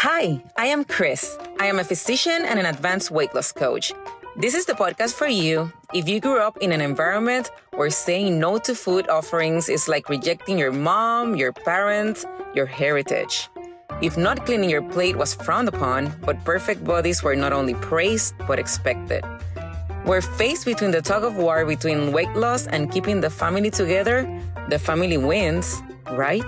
Hi, I am Chris. I am a physician and an advanced weight loss coach. This is the podcast for you if you grew up in an environment where saying no to food offerings is like rejecting your mom, your parents, your heritage. If not cleaning your plate was frowned upon, but perfect bodies were not only praised but expected. We're faced between the tug of war between weight loss and keeping the family together. The family wins, right?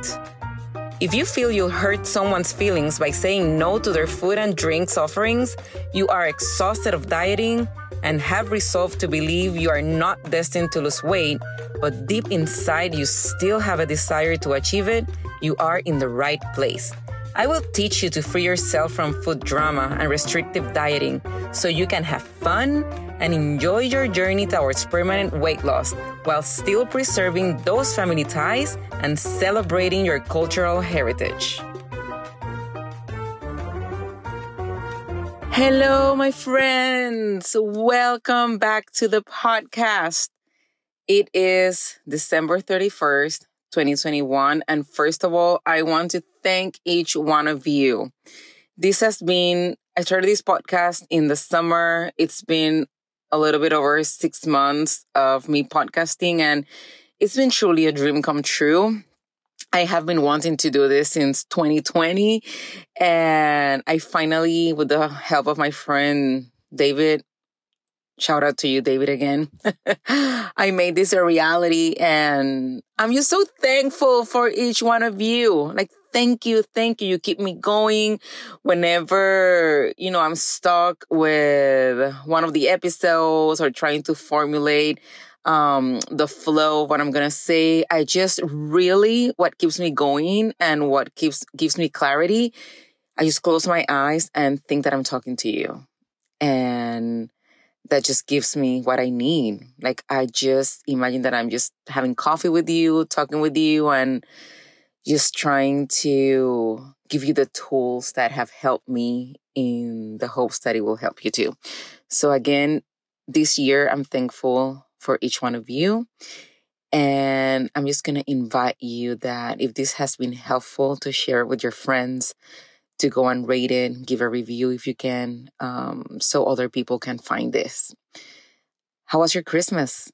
If you feel you'll hurt someone's feelings by saying no to their food and drinks offerings, you are exhausted of dieting and have resolved to believe you are not destined to lose weight, but deep inside you still have a desire to achieve it, you are in the right place. I will teach you to free yourself from food drama and restrictive dieting so you can have fun and enjoy your journey towards permanent weight loss while still preserving those family ties and celebrating your cultural heritage. Hello, my friends. Welcome back to the podcast. It is December 31st, 2021. And first of all, I want to thank each one of you. This has been, I started this podcast in the summer. It's been a little bit over six months of me podcasting, and it's been truly a dream come true. I have been wanting to do this since 2020. And I finally, with the help of my friend David, shout out to you, David, again. I made this a reality and I'm just so thankful for each one of you. Like, thank you. Thank you. You keep me going whenever, you know, I'm stuck with one of the episodes or trying to formulate um, the flow of what I'm gonna say. I just really what keeps me going and what keeps gives me clarity. I just close my eyes and think that I'm talking to you. And that just gives me what I need. Like I just imagine that I'm just having coffee with you, talking with you, and just trying to give you the tools that have helped me in the hopes that it will help you too. So again, this year I'm thankful for each one of you. And I'm just going to invite you that if this has been helpful to share with your friends, to go and rate it, give a review if you can, um, so other people can find this. How was your Christmas?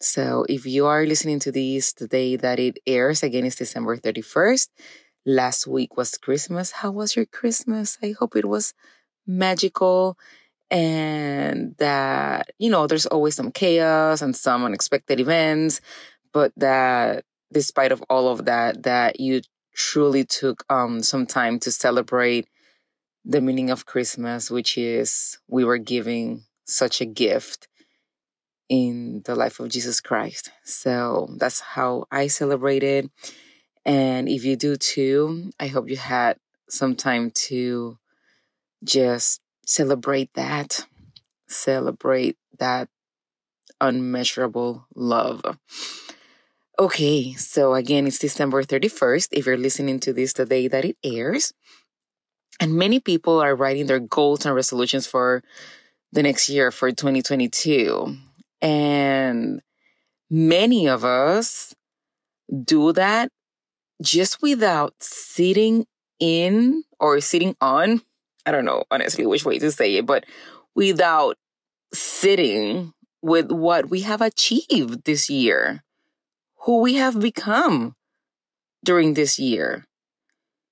So if you are listening to this the day that it airs, again, it's December 31st. Last week was Christmas. How was your Christmas? I hope it was magical and that, you know, there's always some chaos and some unexpected events, but that despite of all of that, that you truly took um, some time to celebrate the meaning of Christmas, which is we were giving such a gift in the life of Jesus Christ. So that's how I celebrated. And if you do too, I hope you had some time to just celebrate that, celebrate that unmeasurable love. Okay, so again, it's December 31st. If you're listening to this the day that it airs, and many people are writing their goals and resolutions for the next year for 2022. And many of us do that just without sitting in or sitting on I don't know honestly which way to say it, but without sitting with what we have achieved this year, who we have become during this year.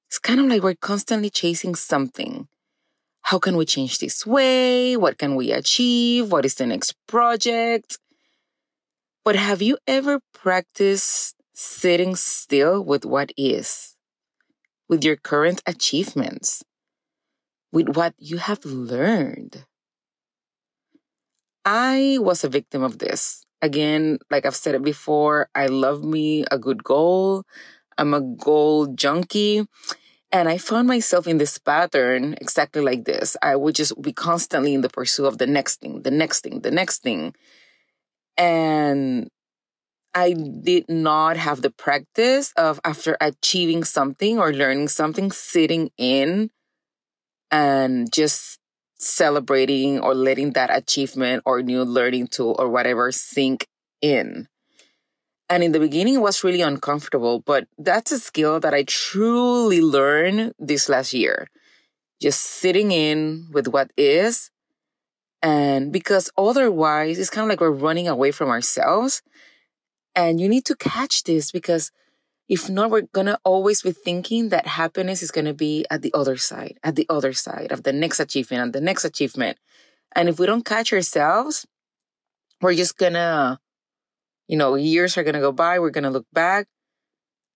It's kind of like we're constantly chasing something. How can we change this way? What can we achieve? What is the next project? But have you ever practiced sitting still with what is, with your current achievements? with what you have learned. I was a victim of this. Again, like I've said it before, I love me a good goal. I'm a goal junkie. And I found myself in this pattern exactly like this. I would just be constantly in the pursuit of the next thing, the next thing, the next thing. And I did not have the practice of after achieving something or learning something, sitting in and just celebrating or letting that achievement or new learning tool or whatever sink in. And in the beginning, it was really uncomfortable, but that's a skill that I truly learned this last year. Just sitting in with what is. And because otherwise, it's kind of like we're running away from ourselves. And you need to catch this because if not, we're going to always be thinking that happiness is going to be at the other side, at the other side of the next achievement and the next achievement. And if we don't catch ourselves, we're just going to you know, years are going to go by. We're going to look back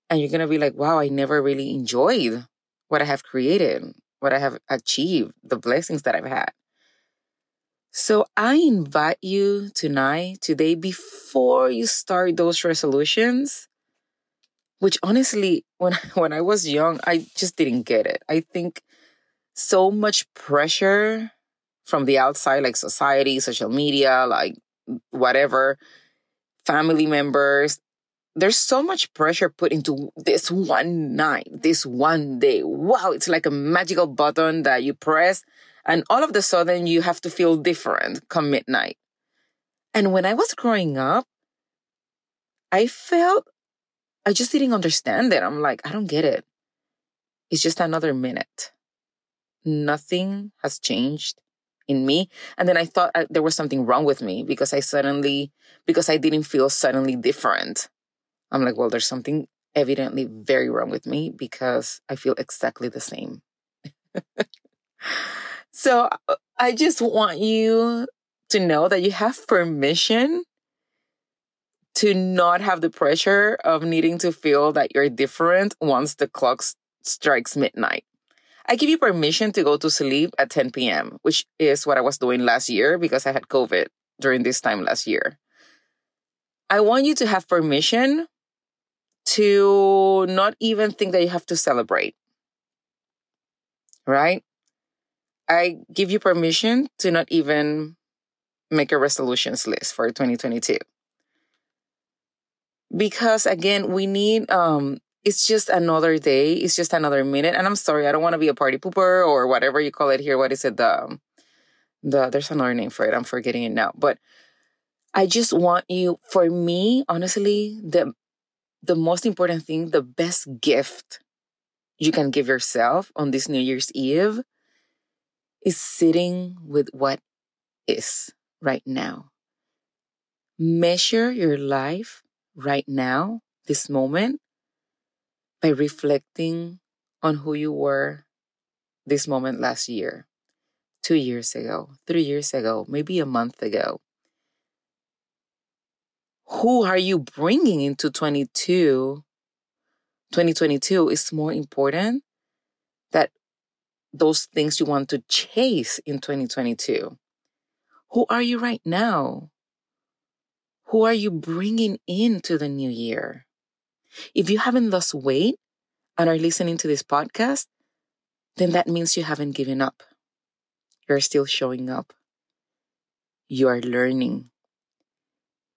and you're going to be like, wow, I never really enjoyed what I have created, what I have achieved, the blessings that I've had. So I invite you tonight, today, before you start those resolutions, which honestly, when, when I was young, I just didn't get it. I think so much pressure from the outside, like society, social media, like whatever, family members. There's so much pressure put into this one night, this one day. Wow, it's like a magical button that you press, and all of a sudden you have to feel different come midnight. And when I was growing up, I felt I just didn't understand it. I'm like, I don't get it. It's just another minute. Nothing has changed in me. And then I thought I, uh, there was something wrong with me because I suddenly, because I didn't feel suddenly different. I'm like, well, there's something evidently very wrong with me because I feel exactly the same. so uh, I just want you to know that you have permission to not have the pressure of needing to feel that you're different once the clock strikes midnight. I give you permission to go to sleep at 10 p.m., which is what I was doing last year because I had COVID during this time last year. I want you to have permission to not even think that you have to celebrate. Right? I give you permission to not even make a resolutions list for 2022. Because again, we need um it's just another day. It's just another minute. And I'm sorry, I don't want to be a party pooper or whatever you call it here. What is it? The the there's another name for it. I'm forgetting it now. But I just want you, for me, honestly, the the most important thing, the best gift you can give yourself on this New Year's Eve is sitting with what is right now. Measure your life right now, this moment, by reflecting on who you were this moment last year, two years ago, three years ago, maybe a month ago. Who are you bringing into 22? 2022 is more important that those things you want to chase in 2022. Who are you right now? Who are you bringing into the new year? If you haven't lost weight and are listening to this podcast, then that means you haven't given up. You're still showing up. You are learning.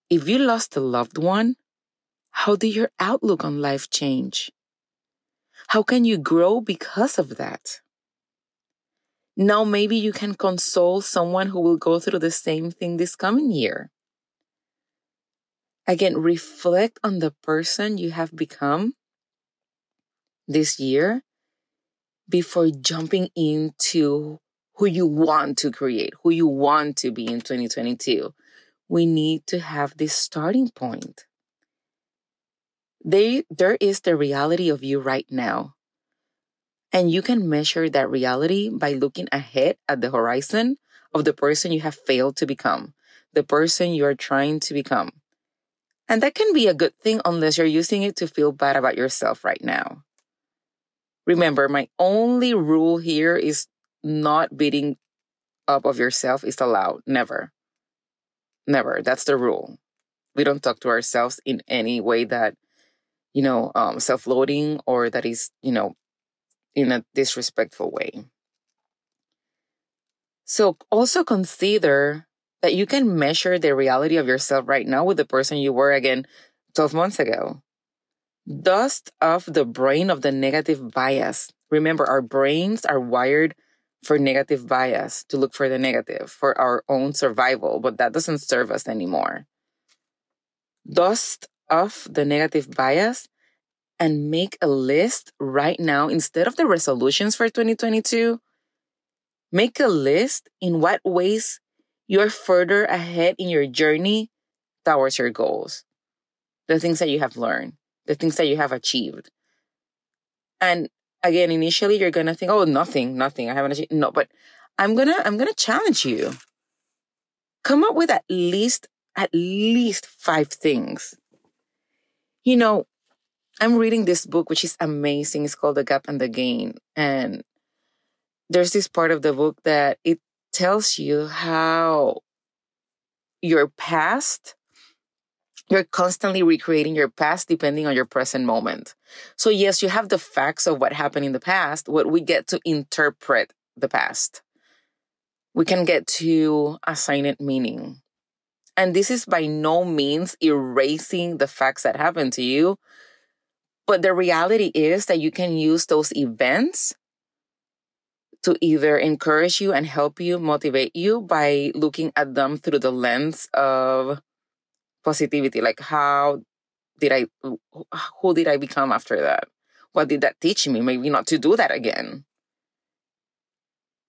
If you lost a loved one, how did your outlook on life change? How can you grow because of that? Now, maybe you can console someone who will go through the same thing this coming year. Again, reflect on the person you have become this year before jumping into who you want to create, who you want to be in 2022. We need to have this starting point. They, there is the reality of you right now. And you can measure that reality by looking ahead at the horizon of the person you have failed to become, the person you are trying to become. And that can be a good thing unless you're using it to feel bad about yourself right now. Remember, my only rule here is not beating up of yourself is allowed. Never. Never. That's the rule. We don't talk to ourselves in any way that, you know, um, self loading or that is, you know, in a disrespectful way. So also consider that you can measure the reality of yourself right now with the person you were again 12 months ago. Dust off the brain of the negative bias. Remember, our brains are wired for negative bias to look for the negative for our own survival, but that doesn't serve us anymore. Dust off the negative bias and make a list right now instead of the resolutions for 2022. Make a list in what ways you're further ahead in your journey towards your goals, the things that you have learned, the things that you have achieved. And again, initially you're gonna think, oh, nothing, nothing. I haven't achieved. No, but I'm gonna, I'm gonna challenge you. Come up with at least, at least five things. You know, I'm reading this book, which is amazing. It's called The Gap and the Gain. And there's this part of the book that it tells you how your past you're constantly recreating your past depending on your present moment. So, yes, you have the facts of what happened in the past, but we get to interpret the past. We can get to assign it meaning. And this is by no means erasing the facts that happened to you. But the reality is that you can use those events to either encourage you and help you, motivate you by looking at them through the lens of positivity. Like, how did I, who did I become after that? What did that teach me? Maybe not to do that again.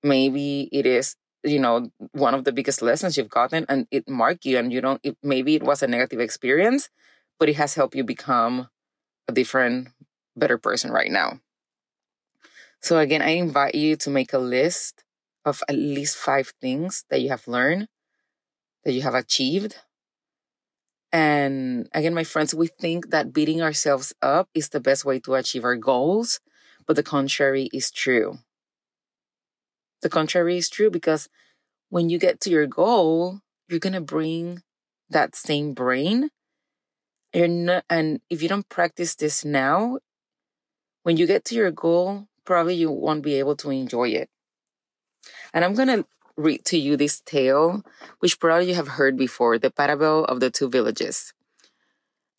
Maybe it is, you know, one of the biggest lessons you've gotten and it marked you and you don't, it, maybe it was a negative experience, but it has helped you become a different, better person right now. So again, I invite you to make a list of at least five things that you have learned, that you have achieved, and again, my friends, we think that beating ourselves up is the best way to achieve our goals, but the contrary is true. The contrary is true because when you get to your goal, you're going to bring that same brain. You're not, and if you don't practice this now, when you get to your goal, probably you won't be able to enjoy it. And I'm going to read to you this tale, which probably you have heard before the parable of the two villages.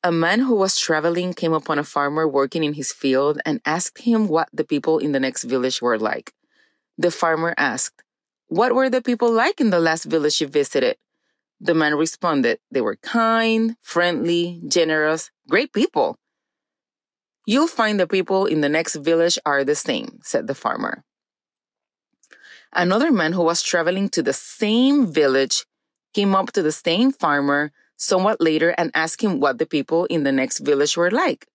A man who was traveling came upon a farmer working in his field and asked him what the people in the next village were like. The farmer asked, What were the people like in the last village you visited? The man responded, They were kind, friendly, generous, great people. You'll find the people in the next village are the same, said the farmer. Another man who was traveling to the same village came up to the same farmer somewhat later and asked him what the people in the next village were like.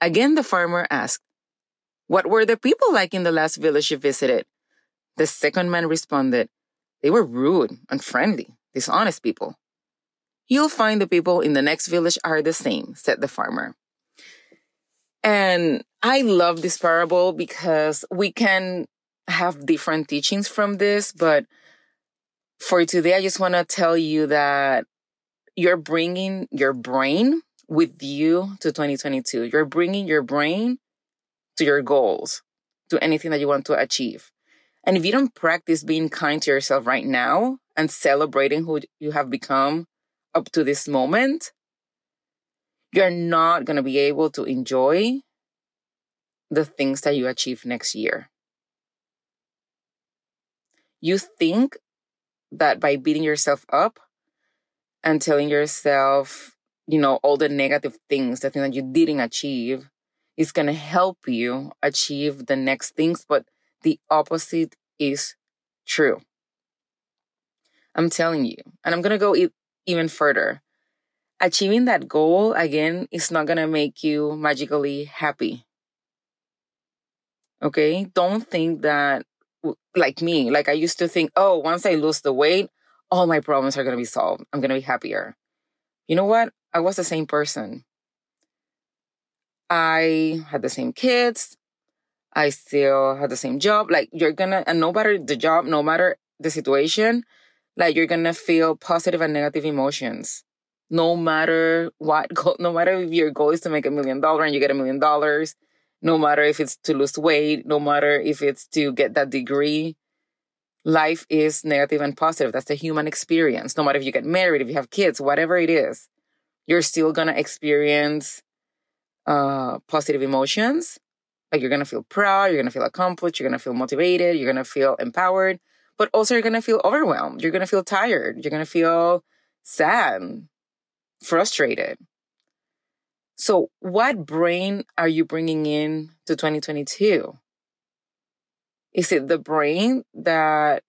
Again, the farmer asked, What were the people like in the last village you visited? The second man responded, They were rude, unfriendly, dishonest people. You'll find the people in the next village are the same, said the farmer. And I love this parable because we can have different teachings from this, but for today, I just want to tell you that you're bringing your brain with you to 2022. You're bringing your brain to your goals, to anything that you want to achieve. And if you don't practice being kind to yourself right now and celebrating who you have become up to this moment, you're not going to be able to enjoy the things that you achieve next year you think that by beating yourself up and telling yourself, you know, all the negative things, the thing that you didn't achieve, is going to help you achieve the next things. But the opposite is true. I'm telling you. And I'm going to go even further. Achieving that goal, again, is not going to make you magically happy. Okay? Don't think that like me, like I used to think, oh, once I lose the weight, all my problems are going to be solved. I'm going to be happier. You know what? I was the same person. I had the same kids. I still had the same job. Like you're gonna, and no matter the job, no matter the situation, like you're gonna feel positive and negative emotions. No matter what, goal, no matter if your goal is to make a million dollars and you get a million dollars, no matter if it's to lose weight, no matter if it's to get that degree. Life is negative and positive. That's the human experience. No matter if you get married, if you have kids, whatever it is, you're still to experience uh, positive emotions. Like you're to feel proud, you're to feel accomplished, you're to feel motivated, you're to feel empowered, but also you're to feel overwhelmed. You're to feel tired. You're to feel sad, frustrated. So, what brain are you bringing in to 2022? Is it the brain that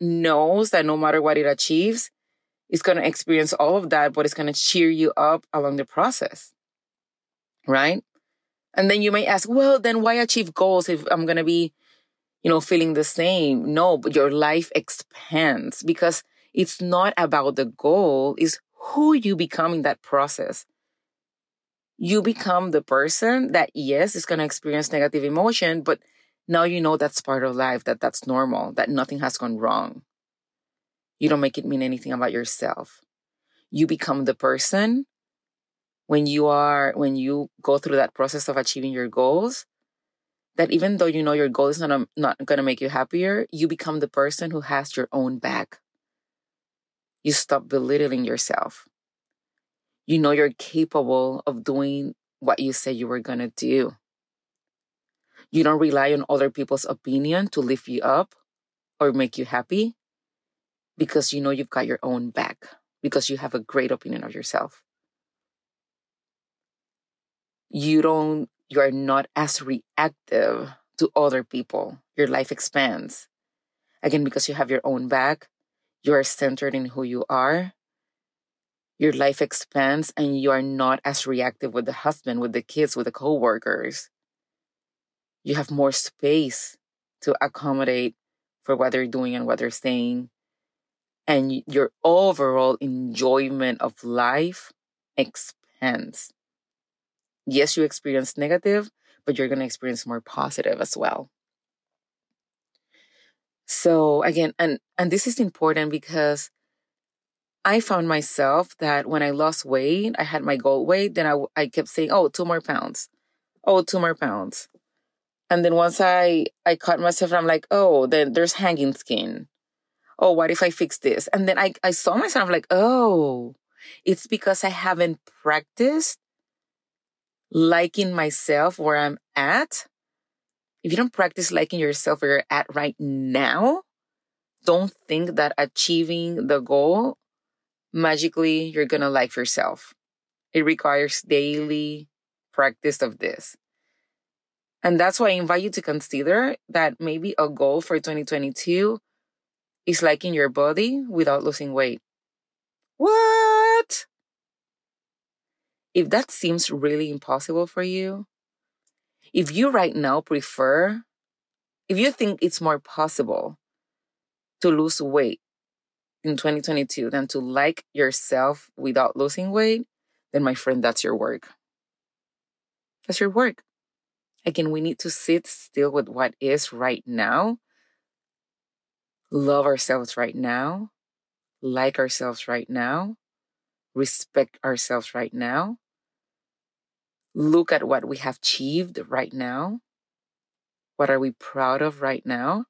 knows that no matter what it achieves, it's going to experience all of that, but it's going to cheer you up along the process? Right? And then you may ask, well, then why achieve goals if I'm going to be, you know, feeling the same? No, but your life expands because it's not about the goal, it's who you become in that process. You become the person that yes is going to experience negative emotion but now you know that's part of life that that's normal that nothing has gone wrong. You don't make it mean anything about yourself. You become the person when you are when you go through that process of achieving your goals that even though you know your goal is not, um, not going to make you happier you become the person who has your own back you stop belittling yourself you know you're capable of doing what you said you were going to do. You don't rely on other people's opinion to lift you up or make you happy because you know you've got your own back, because you have a great opinion of yourself. You don't, you are not as reactive to other people. Your life expands. Again, because you have your own back, you are centered in who you are, your life expands and you are not as reactive with the husband, with the kids, with the coworkers. You have more space to accommodate for what they're doing and what they're saying. And your overall enjoyment of life expands. Yes, you experience negative, but you're going to experience more positive as well. So again, and, and this is important because I found myself that when I lost weight, I had my goal weight, then I, I kept saying, oh, two more pounds. Oh, two more pounds. And then once I, I caught myself, I'm like, oh, then there's hanging skin. Oh, what if I fix this? And then I, I saw myself like, oh, it's because I haven't practiced liking myself where I'm at. If you don't practice liking yourself where you're at right now, don't think that achieving the goal magically you're gonna like yourself. It requires daily practice of this. And that's why I invite you to consider that maybe a goal for 2022 is liking your body without losing weight. What? If that seems really impossible for you, if you right now prefer, if you think it's more possible to lose weight in 2022 than to like yourself without losing weight, then my friend, that's your work. That's your work. Again, we need to sit still with what is right now, love ourselves right now, like ourselves right now, respect ourselves right now, look at what we have achieved right now. What are we proud of right now?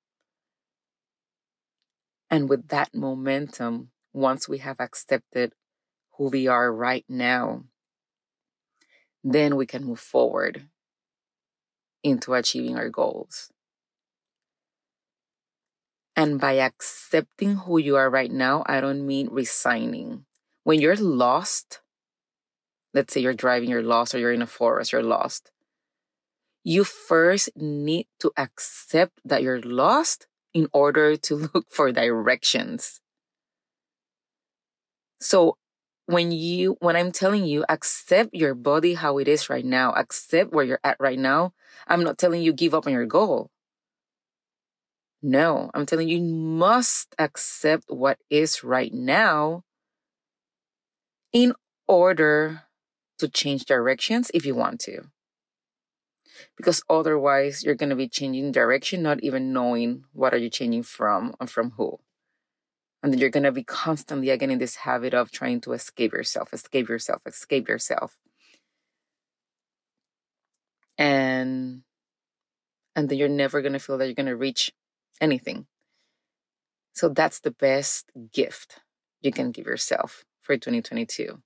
And with that momentum, once we have accepted who we are right now, then we can move forward into achieving our goals. And by accepting who you are right now, I don't mean resigning. When you're lost, let's say you're driving, you're lost, or you're in a forest, you're lost. You first need to accept that you're lost in order to look for directions. So when you when I'm telling you accept your body how it is right now, accept where you're at right now, I'm not telling you give up on your goal. No, I'm telling you, you must accept what is right now in order to change directions if you want to. Because otherwise you're going to be changing direction not even knowing what are you changing from and from who. And then you're going to be constantly again in this habit of trying to escape yourself escape yourself escape yourself. And and then you're never going to feel that you're going to reach anything. So that's the best gift you can give yourself for 2022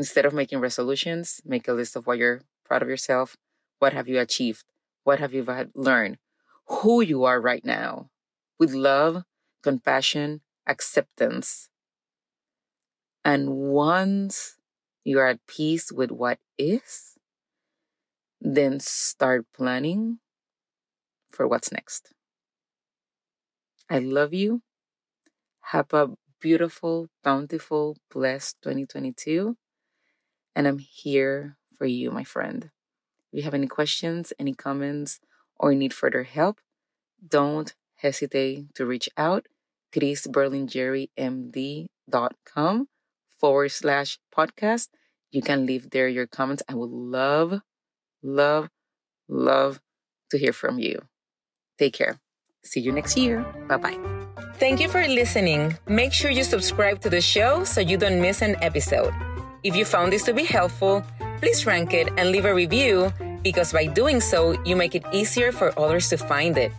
instead of making resolutions make a list of what you're proud of yourself what have you achieved? What have you learned? Who you are right now with love, compassion, acceptance. And once you're at peace with what is, then start planning for what's next. I love you. Have a beautiful, bountiful, blessed 2022. And I'm here for you, my friend. If you have any questions, any comments, or need further help, don't hesitate to reach out. chrisberlingerrymd.com forward slash podcast. You can leave there your comments. I would love, love, love to hear from you. Take care. See you next year. Bye bye. Thank you for listening. Make sure you subscribe to the show so you don't miss an episode. If you found this to be helpful, please rank it and leave a review because by doing so, you make it easier for others to find it.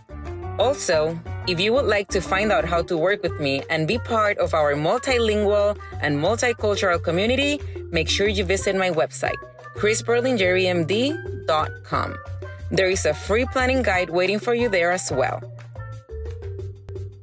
Also, if you would like to find out how to work with me and be part of our multilingual and multicultural community, make sure you visit my website, chrisberlingerrymd.com. There is a free planning guide waiting for you there as well.